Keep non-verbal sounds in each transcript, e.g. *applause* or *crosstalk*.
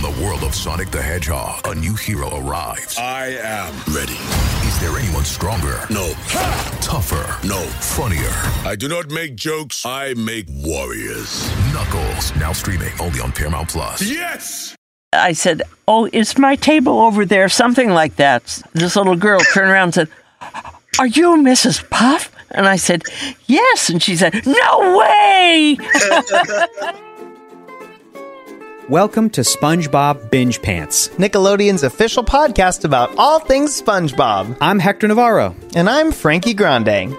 From the world of Sonic the Hedgehog, a new hero arrives. I am ready. Is there anyone stronger? No. Tougher? No. Funnier? I do not make jokes, I make warriors. Knuckles, now streaming only on Paramount Plus. Yes! I said, Oh, is my table over there? Something like that. This little girl turned around and said, Are you Mrs. Puff? And I said, Yes. And she said, No way. *laughs* Welcome to SpongeBob Binge Pants. Nickelodeon's official podcast about all things SpongeBob. I'm Hector Navarro. And I'm Frankie Grande.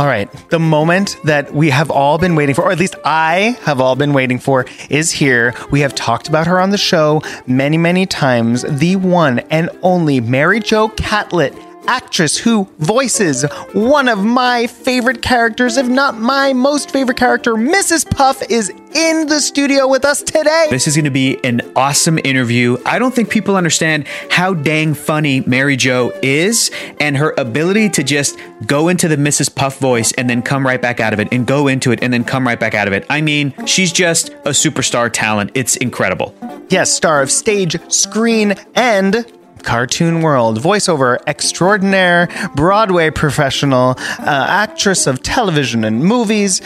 All right, the moment that we have all been waiting for, or at least I have all been waiting for, is here. We have talked about her on the show many, many times. The one and only Mary Jo Catlett actress who voices one of my favorite characters, if not my most favorite character, Mrs. Puff, is in the studio with us today. This is going to be an awesome interview. I don't think people understand how dang funny Mary Jo is and her ability to just go into the Mrs. Puff voice and then come right back out of it and go into it and then come right back out of it. I mean, she's just a superstar talent. It's incredible. Yes, star of stage, screen, and cartoon world, voiceover extraordinaire, Broadway professional, uh, actress of television and movies,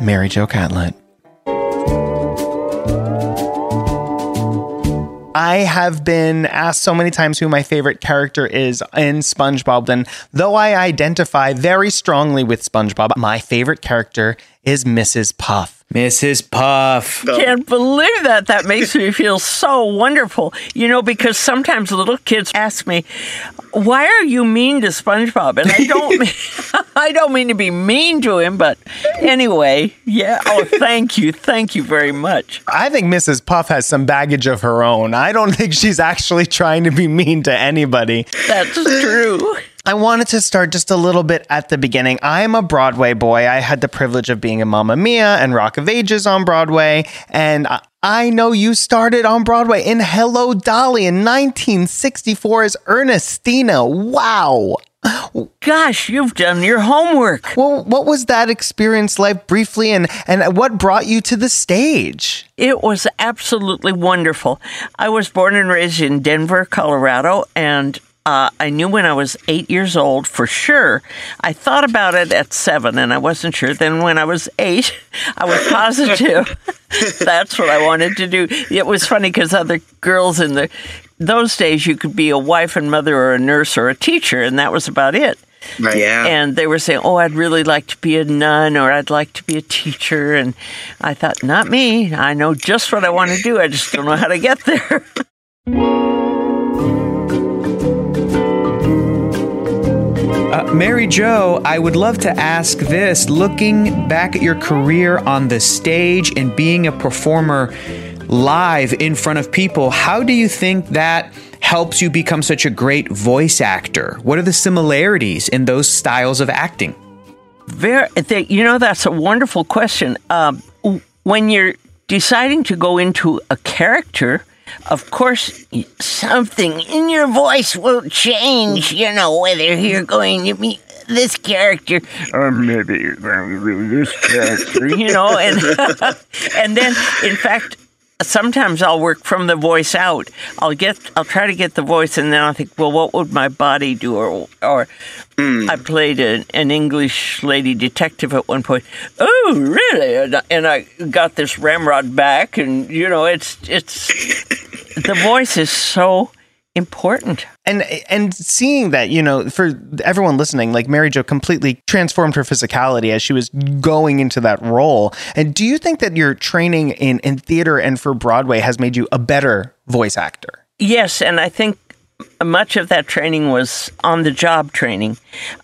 Mary Jo Catlett. I have been asked so many times who my favorite character is in SpongeBob, and though I identify very strongly with SpongeBob, my favorite character is Mrs. Puff. Mrs. Puff. Can't believe that. That makes me feel so wonderful. You know, because sometimes little kids ask me, "Why are you mean to SpongeBob?" And I don't *laughs* mean *laughs* I don't mean to be mean to him, but anyway, yeah. Oh, thank you, thank you very much. I think Mrs. Puff has some baggage of her own. I don't think she's actually trying to be mean to anybody. That's true. I wanted to start just a little bit at the beginning. I am a Broadway boy. I had the privilege of being in Mamma Mia and Rock of Ages on Broadway. And I know you started on Broadway in Hello Dolly in 1964 as Ernestina. Wow. Gosh, you've done your homework. Well, what was that experience like briefly and, and what brought you to the stage? It was absolutely wonderful. I was born and raised in Denver, Colorado, and uh, I knew when I was eight years old for sure. I thought about it at seven and I wasn't sure. Then when I was eight, *laughs* I was positive *laughs* that's what I wanted to do. It was funny because other girls in the those days you could be a wife and mother or a nurse or a teacher, and that was about it. Right. Yeah. And they were saying, "Oh, I'd really like to be a nun, or I'd like to be a teacher." And I thought, "Not me. I know just what I want to do. I just don't know how to get there." *laughs* Uh, Mary Jo, I would love to ask this. Looking back at your career on the stage and being a performer live in front of people, how do you think that helps you become such a great voice actor? What are the similarities in those styles of acting? Very, you know, that's a wonderful question. Um, when you're deciding to go into a character, of course, something in your voice will change, you know, whether you're going to be this character or maybe be this character, you know, and, *laughs* and then, in fact, sometimes I'll work from the voice out. I'll get, I'll try to get the voice, and then I'll think, well, what would my body do? Or, or mm. I played a, an English lady detective at one point. Oh, really? And, and I got this ramrod back, and you know, it's it's the voice is so important. And and seeing that you know for everyone listening like mary jo completely transformed her physicality as she was going into that role. And do you think that your training in in theater and for broadway has made you a better voice actor? Yes and i think much of that training was on the job training.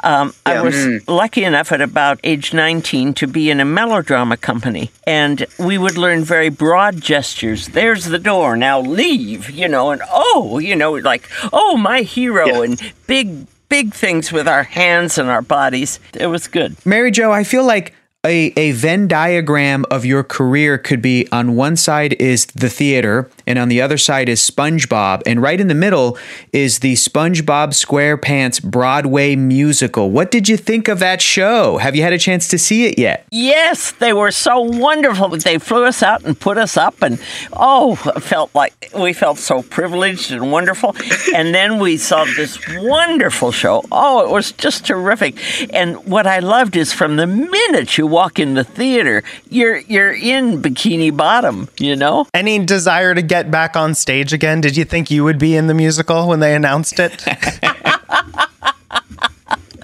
Um, yeah. I was mm. lucky enough at about age 19 to be in a melodrama company, and we would learn very broad gestures. There's the door, now leave, you know, and oh, you know, like, oh, my hero, yeah. and big, big things with our hands and our bodies. It was good. Mary Jo, I feel like a, a Venn diagram of your career could be on one side is the theater and on the other side is SpongeBob, and right in the middle is the SpongeBob SquarePants Broadway musical. What did you think of that show? Have you had a chance to see it yet? Yes, they were so wonderful. They flew us out and put us up, and oh, felt like we felt so privileged and wonderful. And then we saw this wonderful show. Oh, it was just terrific. And what I loved is from the minute you walk in the theater, you're you're in Bikini Bottom. You know. Any desire to get back on stage again? Did you think you would be in the musical when they announced it? *laughs*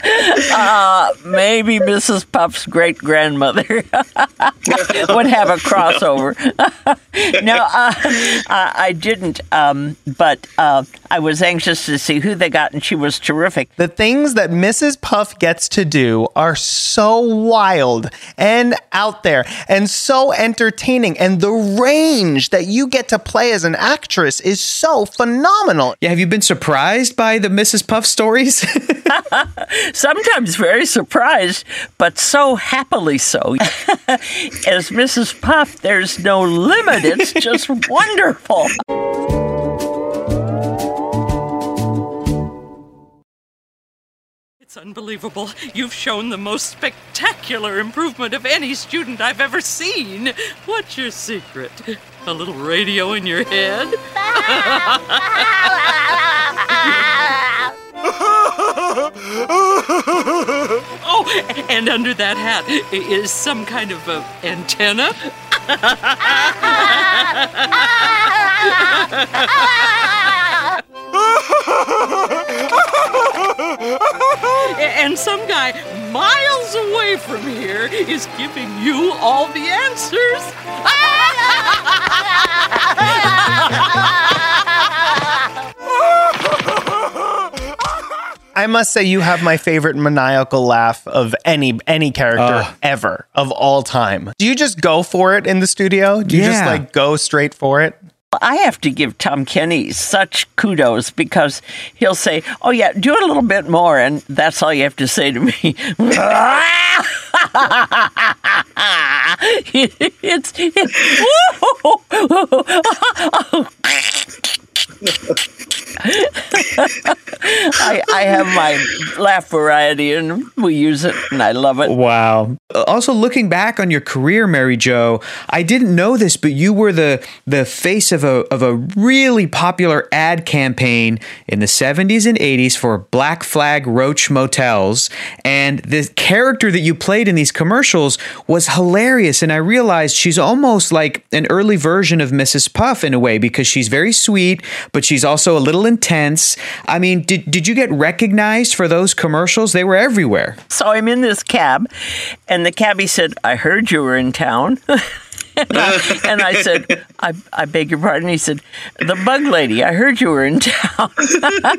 Uh, maybe Mrs. Puff's great grandmother *laughs* would have a crossover. *laughs* no, uh, I didn't, um, but uh, I was anxious to see who they got, and she was terrific. The things that Mrs. Puff gets to do are so wild and out there and so entertaining. And the range that you get to play as an actress is so phenomenal. Yeah, have you been surprised by the Mrs. Puff stories? *laughs* Sometimes very surprised, but so happily so. *laughs* As Mrs. Puff, there's no limit. It's just *laughs* wonderful. It's unbelievable. You've shown the most spectacular improvement of any student I've ever seen. What's your secret? A little radio in your head? *laughs* *laughs* oh, and under that hat is some kind of antenna? *laughs* and some guy miles away from here is giving you all the answers. *laughs* I must say you have my favorite maniacal laugh of any any character ever of all time. Do you just go for it in the studio? Do you just like go straight for it? I have to give Tom Kenny such kudos because he'll say, "Oh yeah, do it a little bit more," and that's all you have to say to me. *laughs* it's, *laughs* *laughs* I, I have my laugh variety, and we use it, and I love it. Wow. Also, looking back on your career, Mary Jo, I didn't know this, but you were the the face of a of a really popular ad campaign in the 70s and 80s for Black Flag Roach Motels, and the character that you played in these commercials was hilarious. And I realized she's almost like an early version of Mrs. Puff in a way because she's very sweet, but she's also a little intense. I mean, did did you get recognized for those commercials? They were everywhere. So I'm in this cab, and the cabbie said, I heard you were in town. *laughs* *laughs* and, I, and I said, I, I beg your pardon. He said, The bug lady, I heard you were in town. *laughs* and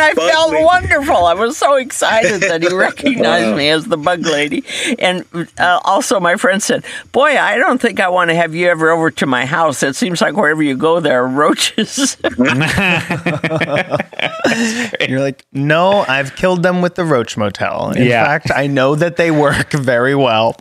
I felt lady. wonderful. I was so excited that he recognized me as the bug lady. And uh, also, my friend said, Boy, I don't think I want to have you ever over to my house. It seems like wherever you go, there are roaches. *laughs* You're like, no, I've killed them with the Roach Motel. In Yeah. fact, I know that they work very well.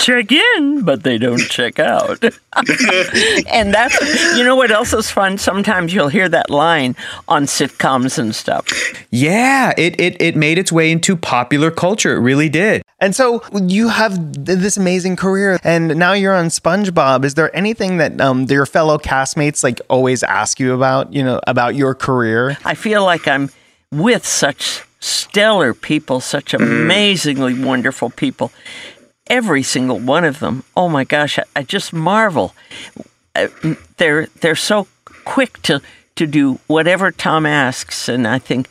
check in, but they don't check out. *laughs* and that's, you know what else is fun? Sometimes you'll hear that line on sitcoms and stuff. Yeah, it, it it made its way into popular culture. It really did. And so you have this amazing career, and now you're on SpongeBob. Is there anything that um, your fellow castmates like always ask you about? You know, about your career? I feel like I'm with such stellar people, such amazingly wonderful people. Every single one of them. Oh my gosh, I, I just marvel. Uh, They're they're so quick to to do whatever Tom asks, and I think,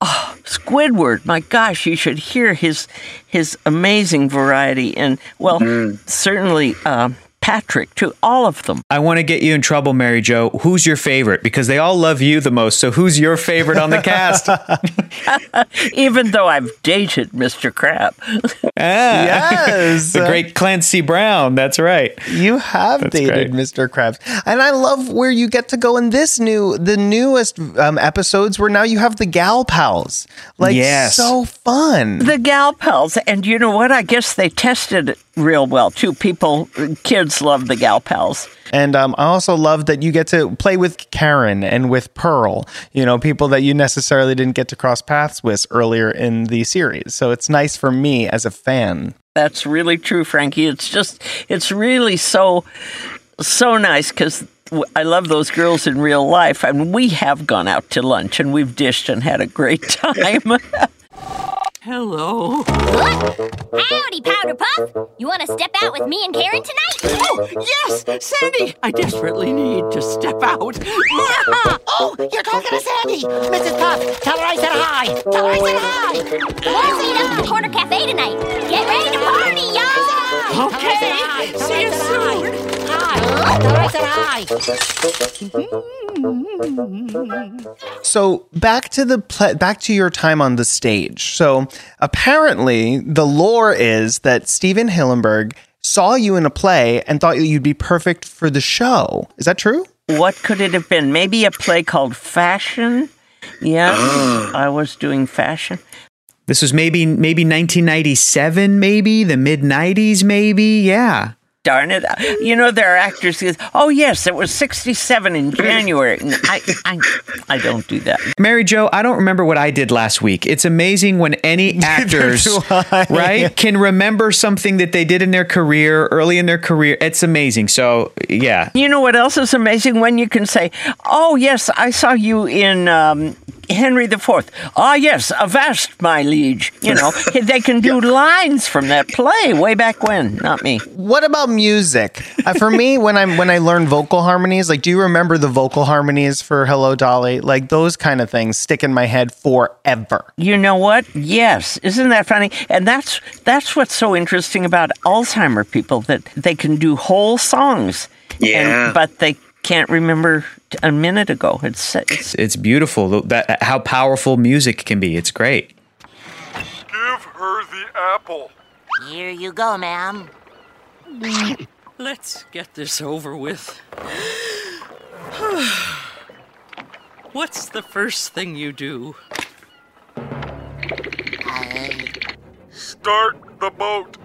oh, Squidward, my gosh, you should hear his his amazing variety, and well, certainly uh, Patrick to All of them. I want to get you in trouble, Mary Jo. Who's your favorite? Because they all love you the most. So who's your favorite on the cast? *laughs* *laughs* Even though I've dated Mr. Crab. *laughs* Yes, the great Clancy Brown. That's right. You have That's dated great. Mr. Krabs, and I love where you get to go in this new, the newest um, episodes where now you have the gal pals. Like, Yes. so fun. the gal pals and you know what i guess they tested real well too. People, kids love the gal pals. And um, I also love that you get to play with Karen and with Pearl, you know, people that you necessarily didn't get to cross paths with earlier in the series. So it's nice for me as a fan. That's really true, Frankie. It's just, it's really so, so nice because I love those girls in real life, and we have gone out to lunch and we've dished and had a great *laughs* time. *laughs* Hello. Howdy, Powder Puff. You want to step out with me and Karen tonight? Oh, yes, Sandy. I desperately need to step out. *laughs* Oh, you're talking to Sandy. Mrs. Puff, tell her I said hi. Tell her I said hi. We'll meet up at the Corner Cafe tonight. Get ready to party, y'all! Okay. See you soon. Mm-hmm. So back to the pla back to your time on the stage. So apparently, the lore is that Stephen Hillenburg saw you in a play and thought you'd be perfect for the show. Is that true? what could it have been? Maybe a play called Fashion? Yeah, *gasps* I was doing fashion. This was maybe maybe 1997, maybe the mid 90s, maybe. Yeah. Darn it. You know, there are actors who go, oh, yes, it was 67 in *laughs* January. And I, I, I don't do that. Mary Jo, I don't remember what I did last week. It's amazing when any *laughs* actors, right, can remember something that they did in their career, early in their career. It's amazing. So, yeah. You know what else is amazing? When you can say, oh, yes, I saw you in um, Henry IV. Ah, yes, avast, my liege. You know, *laughs* they can do lines from that play way back when, not me. What about music? Uh, for me, when I'm when I learn vocal harmonies, like, do you remember the vocal harmonies for "Hello, Dolly"? Like those kind of things stick in my head forever. You know what? Yes, isn't that funny? And that's that's what's so interesting about Alzheimer people that they can do whole songs. Yeah. and- but they can't remember a minute ago. It's, it's It's beautiful that how powerful music can be. It's great. Give her the apple. Here you go, ma'am. Let's get this over with. *sighs* What's the first thing you do? Start the boat.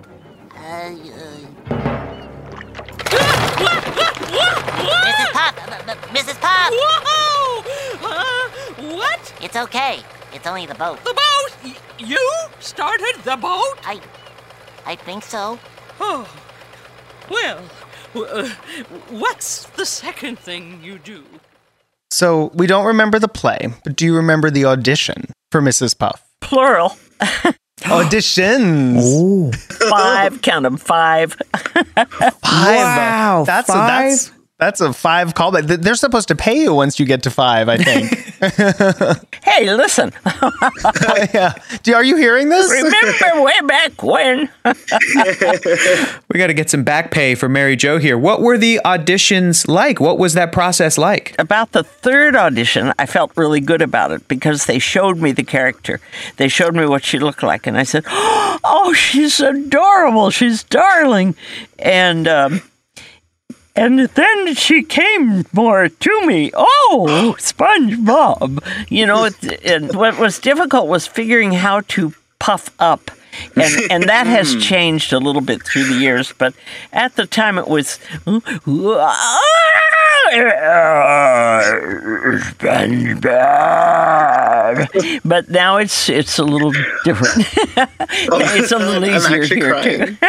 Mrs. Puff, uh, uh, Mrs. Puff. Whoa! Uh, what? It's okay. It's only the boat. The boat? Y- you started the boat? I, I think so. Oh, well, uh, what's the second thing you do? So we don't remember the play, but do you remember the audition for Mrs. Puff? plural. *gasps* Auditions. Five, count them, five. *laughs* Five. Wow, That's five? A, that's that's a five callback. Th- They're supposed to pay you once you get to five. I think. *laughs* *laughs* Hey, listen, *laughs* yeah. Do, are you hearing this? remember way back when? We got to get some back pay for Mary Jo here. What were the auditions like? What was that process like? about the third audition, I felt really good about it because they showed me the character. They showed me what she looked like, and I said, *gasps* "Oh, she's adorable. She's darling." And um, and then she came more to me. Oh, SpongeBob. You know, and what was difficult was figuring how to puff up. And, and that has hmm. changed a little bit through the years, but at the time it was SpongeBob. But now it's it's a little different. *laughs* it's a little I'm easier here crying. too. *laughs*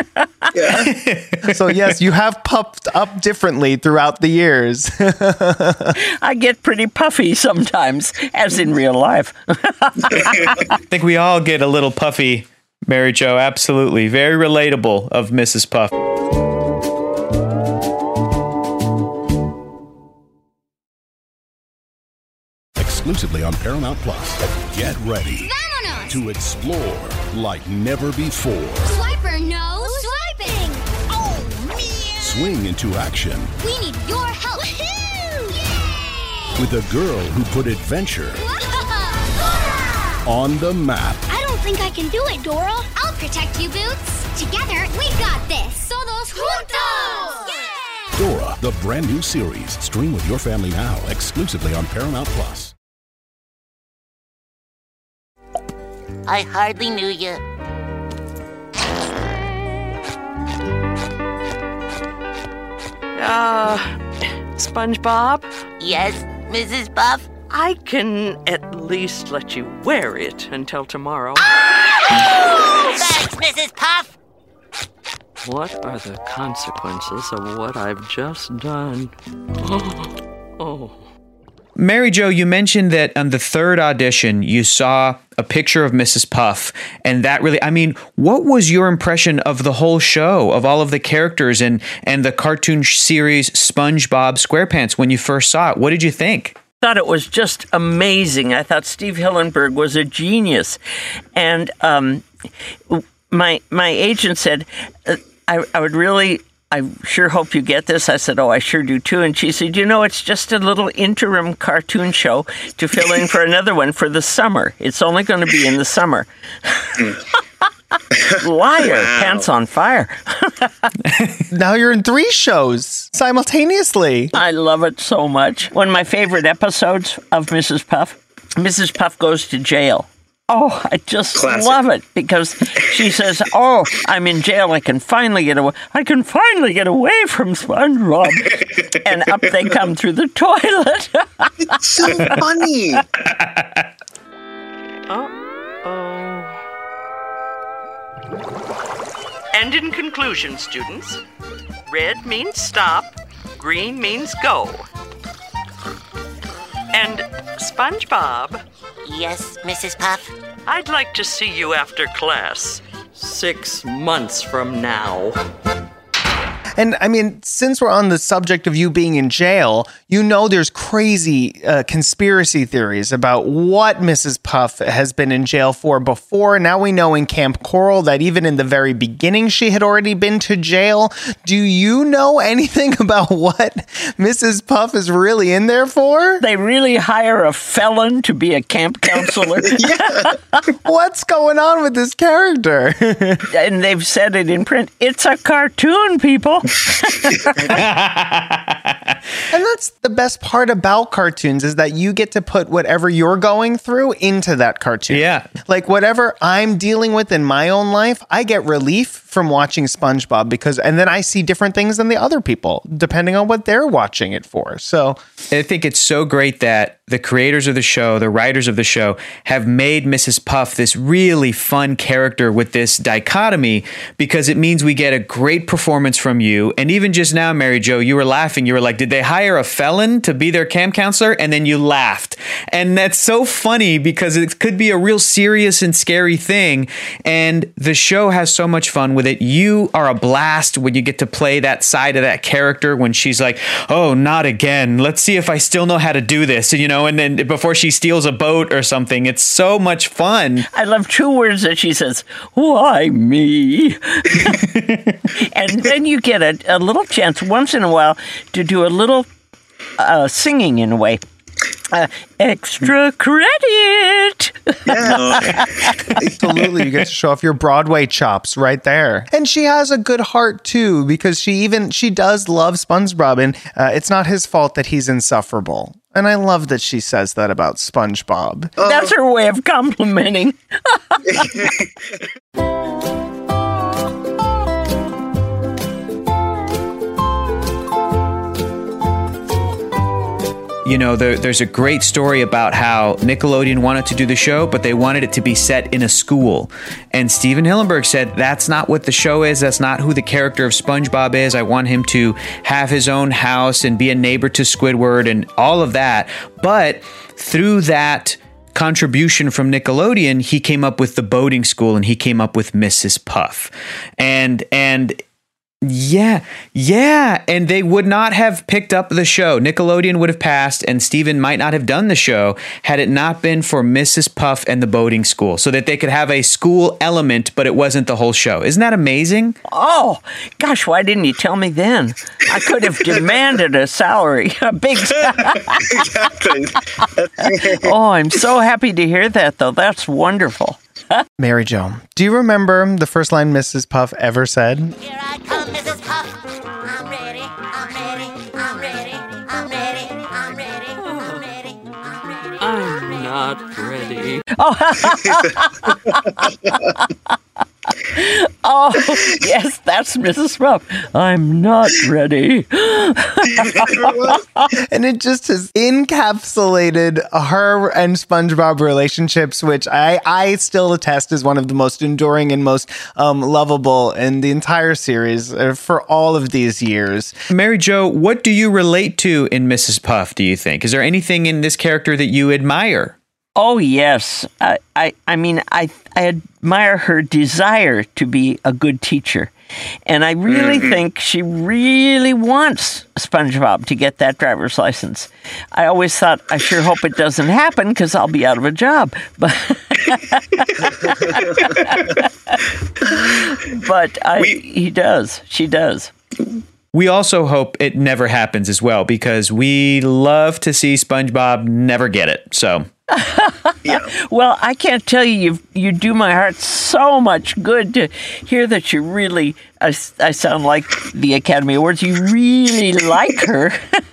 Yeah. So yes, you have puffed up differently throughout the years. *laughs* I get pretty puffy sometimes, as in real life. I think we all get a little puffy, Mary Jo. Absolutely. Very relatable of Mrs. Puff. Exclusively on Paramount Plus. Get ready Vámonos! to explore like never before. Swiper, no swiping! Oh, man! Swing into action We need your help! Woohoo! with a girl who put adventure *laughs* on the map. I think I can do it, Dora. I'll protect you, Boots. Together, we got this. Todos juntos! Yeah! Dora, the brand new series. Stream with your family now, exclusively on Paramount Plus. I hardly knew you. Uh, SpongeBob? Yes, Mrs. Puff? I can at least let you wear it until tomorrow. Thanks, Mrs. Puff! What are the consequences of what I've just done? *gasps* Oh. Mary Jo, you mentioned that on the third audition, you saw a picture of Mrs. Puff. And that really, I mean, what was your impression of the whole show, of all of the characters and, and the cartoon series SpongeBob SquarePants when you first saw it? What did you think? Thought it was just amazing. I thought Steve Hillenburg was a genius, and um, my my agent said, uh, I, I would really. I sure hope you get this. I said, Oh, I sure do too. And she said, You know, it's just a little interim cartoon show to fill in for another one for the summer. It's only going to be in the summer. *laughs* Liar, pants on fire. *laughs* now you're in three shows simultaneously. I love it so much. One of my favorite episodes of Mrs. Puff, Mrs. Puff goes to jail. Oh, I just Classic. love it because she says, "Oh, I'm in jail. I can finally get away. I can finally get away from SpongeBob." *laughs* and up they come through the toilet. It's so funny. *laughs* Oh. And in conclusion, students, red means stop, green means go. And SpongeBob, Yes, Mrs. Puff? I'd like to see you after class. Six months from now. And I mean, since we're on the subject of you being in jail, you know there's crazy uh, conspiracy theories about what Mrs. Puff has been in jail for before. Now we know in Camp Coral that even in the very beginning she had already been to jail. Do you know anything *laughs* about what Mrs. Puff is really in there for? they really hire a felon to be a camp counselor. *laughs* What's going on with this character? *laughs* and they've said it in print. It's a cartoon, people. *laughs* And that's the best part about cartoons is that you get to put whatever you're going through into that cartoon. Yeah. Like whatever I'm dealing with in my own life, I get relief from watching SpongeBob because and then I see different things than the other people depending on what they're watching it for. So, I think it's so great that the creators of the show, the writers of the show, have made Mrs. Puff this really fun character with this dichotomy because it means we get a great performance from you. And even just now, Mary Jo, you were laughing. You were like, Did they hire a felon to be their camp counselor? And then you laughed. And that's so funny because it could be a real serious and scary thing. And the show has so much fun with it. You are a blast when you get to play that side of that character when she's like, Oh, not again. Let's see if I still know how to do this. You know, and then before she steals a boat or something, it's so much fun. I love two words that she says, Why me? *laughs* and then you get a, a little chance once in a while to do a little uh, singing in a way. Uh, extra credit. *laughs* absolutely you get to show off your Broadway chops right there. And she has a good heart too because she even she does love SpongeBob and uh, it's not his fault that he's insufferable. And I love that she says that about SpongeBob. That's her way of complimenting. *laughs* *laughs* You know, there, there's a great story about how Nickelodeon wanted to do the show, but they wanted it to be set in a school. And Stephen Hillenburg said, That's not what the show is. That's not who the character of SpongeBob is. I want him to have his own house and be a neighbor to Squidward and all of that. But through that, contribution from Nickelodeon, he came up with the boating school and he came up with Mrs. Puff. And and yeah, yeah. And they would not have picked up the show. Nickelodeon would have passed, and Stephen might not have done the show had it not been for Mrs. Puff and the boating school, so that they could have a school element, but it wasn't the whole show. Isn't that amazing? Oh, gosh, why didn't you tell me then? I could have demanded a salary, *laughs* a big *laughs* salary. exactly. *laughs* Oh, I'm so happy to hear that, though. That's wonderful. Mary Jo, do you remember the first line Mrs. Puff ever said? Here I'm. *laughs* Oh, yes, that's Mrs. Puff. I'm not ready. *laughs* and it just has encapsulated her and SpongeBob relationships, which I, I still attest is one of the most enduring and most um, lovable in the entire series uh, for all of these years. Mary Jo, what do you relate to in Mrs. Puff, do you think? Is there anything in this character that you admire? Oh yes, I, I, I mean, I, I admire her desire to be a good teacher, and I really mm-hmm. think she really wants SpongeBob to get that driver's license. I always thought, I sure hope it doesn't happen because I'll be out of a job. But, *laughs* but I, he does. She does. We also hope it never happens as well because we love to see SpongeBob never get it. So. *laughs* Well, I can't tell you, you you do my heart so much good to hear that you really. I, I sound like the Academy Awards. You really like her. *laughs*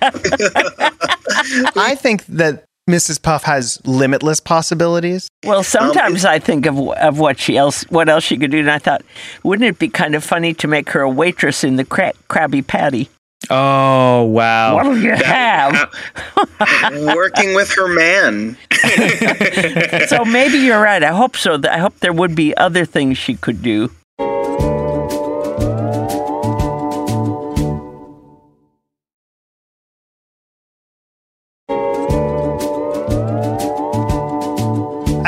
I think that Mrs. Puff has limitless possibilities. Well, um, sometimes I think of of what she else what else she could do, and I thought, wouldn't it be kind of funny to make her a waitress in the cra- Krabby Patty? Oh, wow. What'll you have? *laughs* Working with her man. so maybe you're right. I hope so. I hope there would be other things she could do.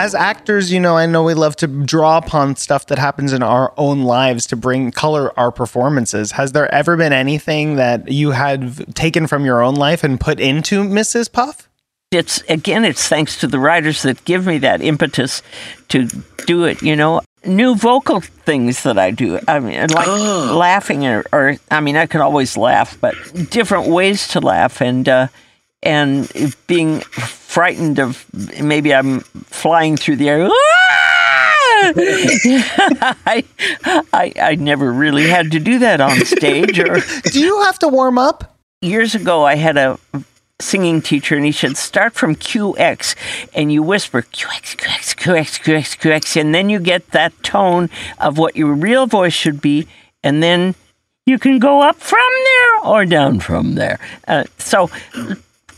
As actors, you know, I know we love to draw upon stuff that happens in our own lives to bring color our performances. Has there ever been anything that you had taken from your own life and put into Mrs. Puff? It's again, it's thanks to the writers that give me that impetus to do it. You know, new vocal things that I do. I mean, like laughing, or, or I mean, I can always laugh, but different ways to laugh, and uh, and being frightened of maybe I'm flying through the air. *laughs* I, I I never really had to do that on stage. Or *laughs* do you have to warm up? Years ago, I had a singing teacher, and he said, "Start from QX, and you whisper QX, QX, QX, QX, QX, and then you get that tone of what your real voice should be, and then you can go up from there or down from there." Uh, so,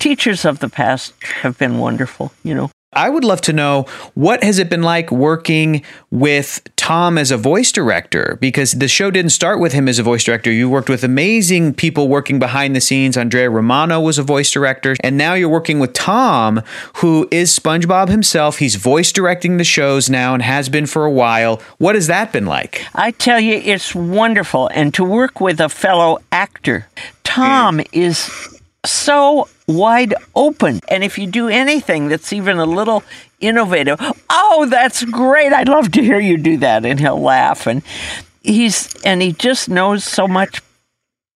teachers of the past have been wonderful. You know. I would love to know what has it been like working with Tom as a voice director because the show didn't start with him as a voice director. You worked with amazing people working behind the scenes. Andrea Romano was a voice director, and now you're working with Tom, who is SpongeBob himself. He's voice directing the shows now and has been for a while. What has that been like? I tell you, it's wonderful. And to work with a fellow actor, Tom mm. is so wide open. And if you do anything that's even a little innovative, oh, that's great. I'd love to hear you do that. And he'll laugh. And he's, and he just knows so much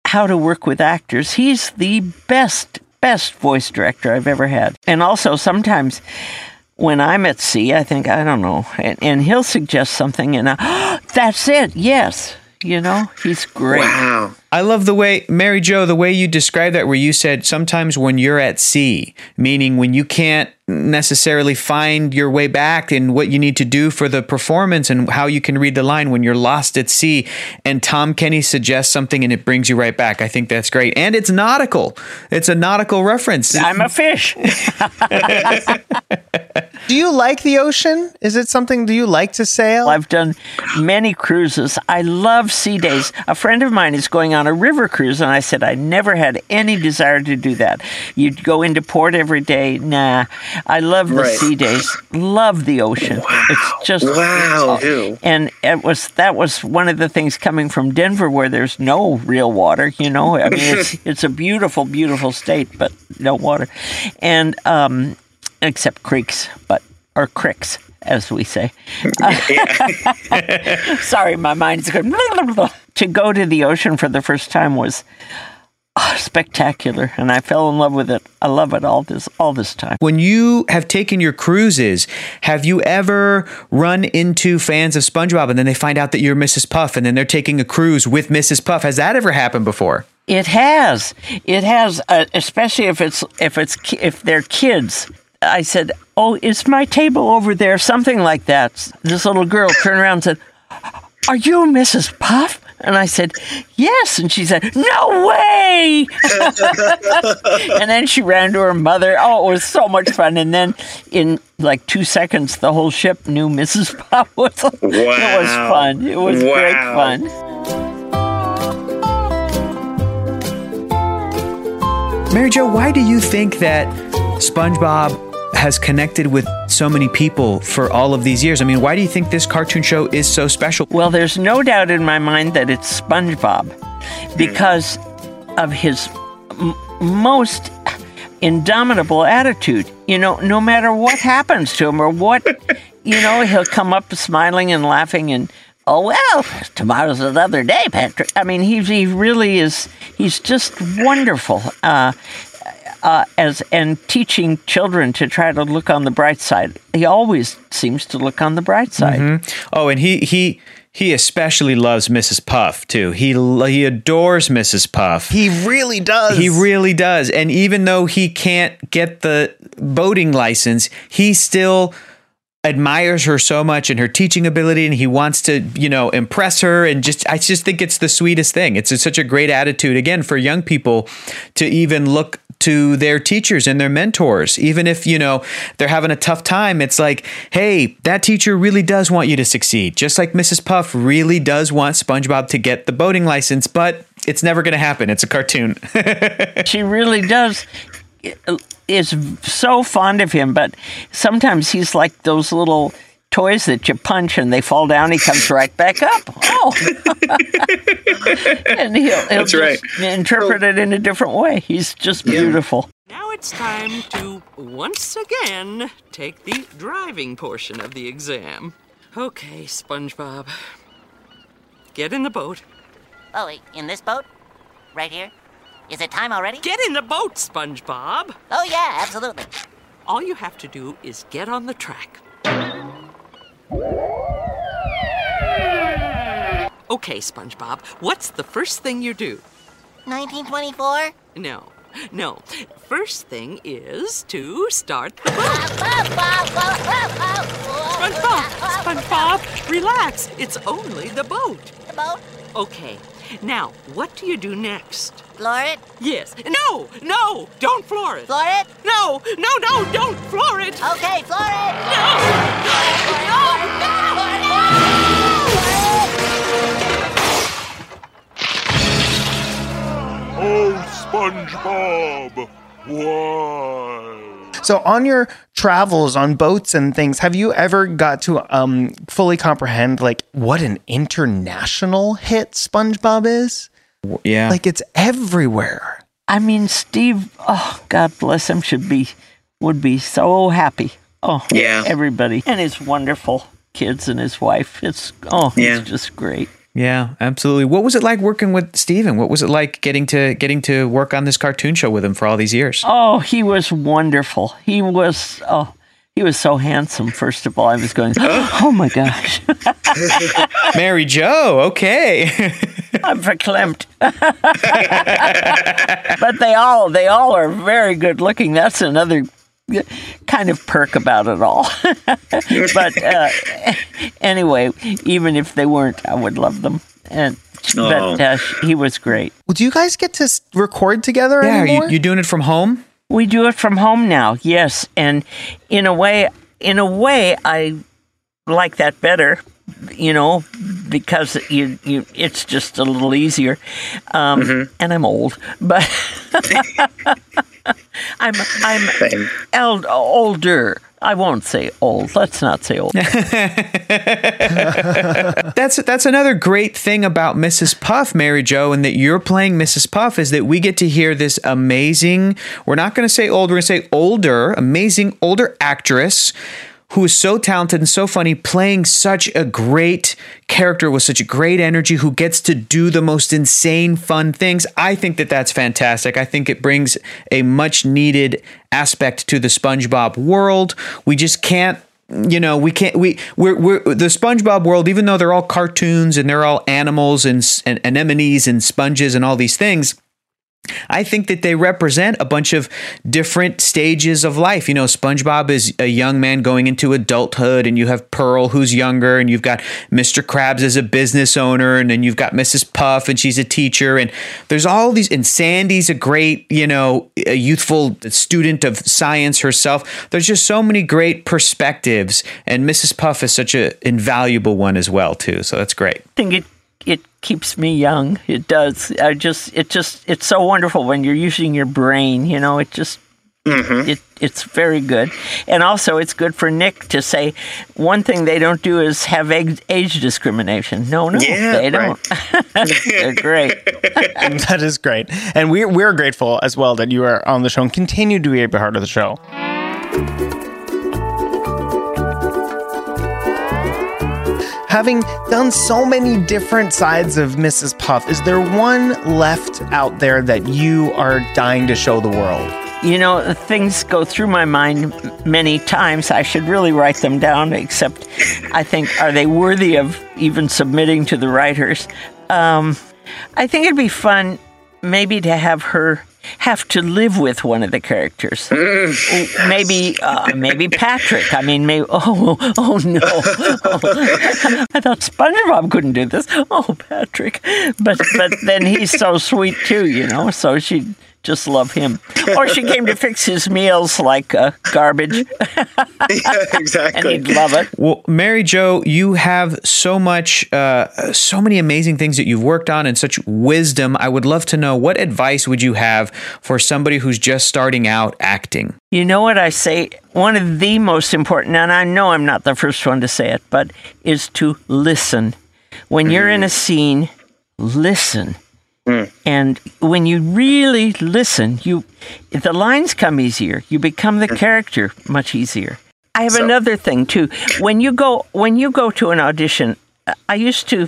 how to work with actors. He's the best, best voice director I've ever had. And also sometimes, when I'm at sea, I think, I don't know, and, and he'll suggest something, and I, *gasps* that's it, yes. You know, he's great. Wow. I love the way, Mary Jo, the way you described that, where you said sometimes when you're at sea, meaning when you can't necessarily find your way back and what you need to do for the performance and how you can read the line when you're lost at sea. And Tom Kenny suggests something and it brings you right back. I think that's great. And it's nautical, it's a nautical reference. I'm a fish. *laughs* *laughs* Do you like the ocean? Is it something, do you like to sail? I've done many cruises. I love sea days. A friend of mine is going on a river cruise, and I said I never had any desire to do that. You'd go into port every day. Nah, I love the Right. sea days. Love the ocean. Wow. It's just Wow. And it was that was one of the things coming from Denver, where there's no real water. You know, I mean, it's *laughs* it's a beautiful, beautiful state, but no water, and um, except creeks, but or cricks, as we say. *laughs* Sorry, my mind's going. *laughs* to go to the ocean for the first time was ah, spectacular, and I fell in love with it. I love it all this all this time. When you have taken your cruises, have you ever run into fans of SpongeBob and then they find out that you're Mrs. Puff and then they're taking a cruise with Mrs. Puff? Has that ever happened before? It has. It has, uh, especially if it's if it's if they're kids. I said, "Oh, is my table over there?" Something like that. This little girl turned around and said, Are you Mrs. Puff? And I said, Yes. And she said, No way. *laughs* and then she ran to her mother. Oh, it was so much fun. And then in like two seconds, the whole ship knew Mrs. Puff *laughs* was. Wow. It was fun. It was great fun. Mary Jo, why do you think that SpongeBob has connected with so many people for all of these years? I mean, why do you think this cartoon show is so special? Well, there's no doubt in my mind that it's SpongeBob because of his m- most indomitable attitude. You know, no matter what happens to him or what, *laughs* you know, he'll come up smiling and laughing and. Oh well, tomorrow's another day, Patrick. I mean, he he really is. He's just wonderful. Uh, uh, as and teaching children to try to look on the bright side. He always seems to look on the bright side. Oh, and he he he especially loves Mrs. Puff too. He he adores Mrs. Puff. He really does. He really does. And even though he can't get the boating license, he still admires her so much and her teaching ability and he wants to, you know, impress her and just I just think it's the sweetest thing. It's such a great attitude again for young people to even look to their teachers and their mentors even if, you know, they're having a tough time. It's like, "Hey, that teacher really does want you to succeed." Just like Mrs. Puff really does want SpongeBob to get the boating license, but it's never going to happen. It's a cartoon. *laughs* she really does is so fond of him, but sometimes he's like those little toys that you punch and they fall down. He comes right back up. Oh, *laughs* and he'll, he'll That's just right. interpret it in a different way. He's just beautiful. Now it's time to once again take the driving portion of the exam. Okay, SpongeBob. Get in the boat. Oh, in this boat? Right here? Is it time already? Get in the boat, SpongeBob. Oh, yeah, absolutely. All you have to do is get on the track. Okay, SpongeBob, what's the first thing you do? 1924? No, no. First thing is to start the boat. *laughs* SpongeBob, SpongeBob, relax. It's only the boat. The boat? Okay, now what do you do next? Floor it? Yes. No, no, don't floor it. Floor it? No, no, no, don't floor it. Okay, floor it! No. Oh, SpongeBob! Why? So on your travels on boats and things, have you ever got to um fully comprehend like what an international hit SpongeBob is? yeah. Like it's everywhere. I mean, Steve, oh, God bless him, should be, would be so happy. Oh, Yeah. Everybody. And his wonderful kids and his wife. It's, oh, Yeah. it's just great. Yeah, absolutely. What was it like working with Stephen? What was it like getting to getting to work on this cartoon show with him for all these years? Oh, he was wonderful. He was, oh, he was so handsome, first of all. I was going, *gasps* oh my gosh, *laughs* *laughs* Mary Jo, okay. *laughs* I'm verklempt. but they all, they all are very good looking. That's another kind of perk about it all. *laughs* but uh, anyway, even if they weren't, I would love them. And but uh, he was great. Well, do you guys get to record together yeah, anymore? you, you doing it from home? We do it from home now, yes, and in a way, in a way, I like that better. You know, because you, you, it's just a little easier. Um, And I'm old, but *laughs* I'm I'm Same. eld, older. I won't say old. Let's not say old. *laughs* That's that's another great thing about Mrs. Puff, Mary Jo, and that you're playing Mrs. Puff is that we get to hear this amazing. We're not going to say old. We're going to say older, amazing older actress who is so talented and so funny, playing such a great character with such a great energy, who gets to do the most insane, fun things. I think that that's fantastic. I think it brings a much needed aspect to the SpongeBob world. We just can't you know we can't we we're, we're the spongebob world even though they're all cartoons and they're all animals and, and anemones and sponges and all these things I think that they represent a bunch of different stages of life. You know, SpongeBob is a young man going into adulthood, and you have Pearl, who's younger, and you've got Mr. Krabs as a business owner, and then you've got Mrs. Puff, and she's a teacher. And there's all these, and Sandy's a great, you know, a youthful student of science herself. There's just so many great perspectives, and Mrs. Puff is such an invaluable one as well, too. So that's great. I think it it keeps me young. It does. I just it just it's so wonderful when you're using your brain. You know, it just mm-hmm. it it's very good, and also it's good for Nick to say one thing they don't do is have age, age discrimination. No, no, Yeah, they right. don't. *laughs* They're great. *laughs* that is great. And we're, we're grateful as well that you are on the show and continue to be a part of the show. Having done so many different sides of Mrs. Puff, is there one left out there that you are dying to show the world? You know, things go through my mind many times. I should really write them down, except I think, are they worthy of even submitting to the writers? Um, I think it'd be fun maybe to have her have to live with one of the characters. maybe, uh, maybe Patrick. I mean, maybe. Oh, oh no! Oh, *laughs* I thought SpongeBob couldn't do this. Oh, Patrick. But but then he's so sweet too, you know. So she'd just love him. Or she came to fix his meals like uh, garbage, *laughs* yeah, and exactly. he'd love it. Well, Mary Jo, you have so much, uh, so many amazing things that you've worked on and such wisdom. I would love to know what advice would you have for somebody who's just starting out acting? You know what I say? One of the most important, and I know I'm not the first one to say it, but is to listen. When you're in a scene, listen. Mm. And when you really listen, you the lines come easier. You become the mm-hmm. character much easier. I have another thing too. When you go when you go to an audition, I used to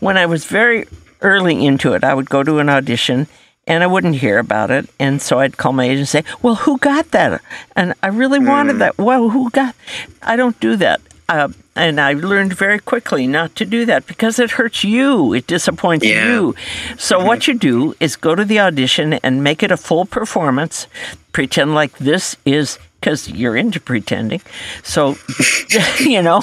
when I was very early into it, I would go to an audition and I wouldn't hear about it. And so I'd call my agent and say, Well, who got that? And I really wanted mm. that. Well, who got I don't do that. Uh, and I learned very quickly not to do that because it hurts you. It disappoints Yeah. you. So what you do is go to the audition and make it a full performance. Pretend like this is because you're into pretending. So, *laughs* you know,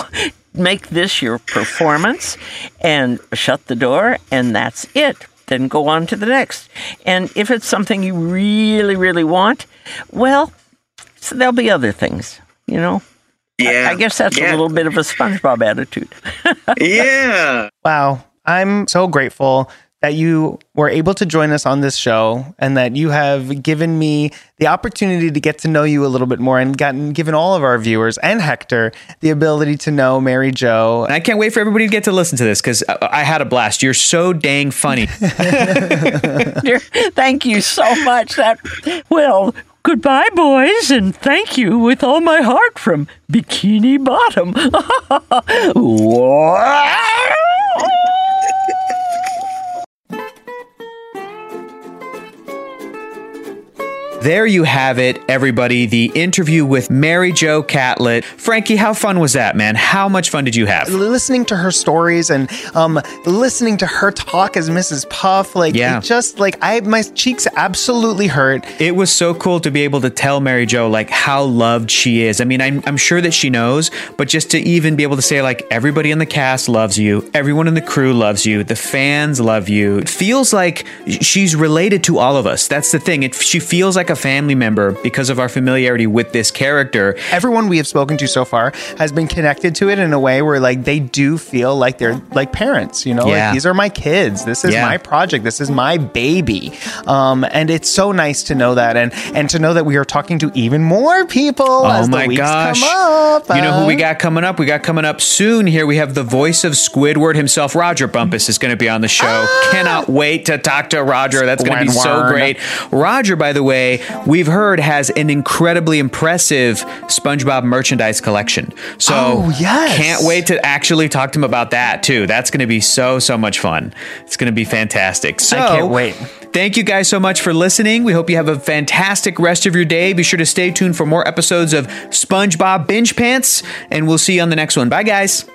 make this your performance and shut the door, and that's it. Then go on to the next. And if it's something you really, really want, well, so there'll be other things, you know? Yeah. I guess that's yeah. a little bit of a SpongeBob attitude. *laughs* Yeah. Wow. I'm so grateful that you were able to join us on this show and that you have given me the opportunity to get to know you a little bit more and gotten given all of our viewers and Hector the ability to know Mary Jo. And I can't wait for everybody to get to listen to this because I, I had a blast. You're so dang funny. *laughs* Thank you so much. That well, goodbye, boys, and thank you with all my heart from Bikini Bottom. *laughs* there you have it, everybody. The interview with Mary Jo Catlett. Frankie, how fun was that, man? How much fun did you have? listening to her stories and um listening to her talk as Mrs. Puff like Yeah. it just like I my cheeks absolutely hurt It was so cool to be able to tell Mary Jo like how loved she is. I mean, I'm, I'm sure that she knows, but just to even be able to say like everybody in the cast loves you, everyone in the crew loves you, the fans love you. It feels like she's related to all of us. That's the thing. It, she feels like a family member because of our familiarity with this character. everyone we have spoken to so far has been connected to it in a way where like they do feel like they're like parents you know Yeah. like these are my kids this is Yeah. my project this is my baby um and it's so nice to know that and and to know that we are talking to even more people Oh as my the weeks gosh. come up You know who we got coming up? We got coming up soon here. We have the voice of Squidward himself, Roger Bumpass, is going to be on the show. Ah! Cannot wait to talk to Roger. That's going to be so great. Roger, by the way, we've heard has an incredibly impressive SpongeBob merchandise collection. So Oh, yes. can't wait to actually talk to him about that too. That's going to be so so much fun. It's going to be fantastic. So I can't wait. Thank you guys so much for listening. We hope you have a fantastic rest of your day. Be sure to stay tuned for more episodes of SpongeBob Binge Pants, and we'll see you on the next one. Bye, guys.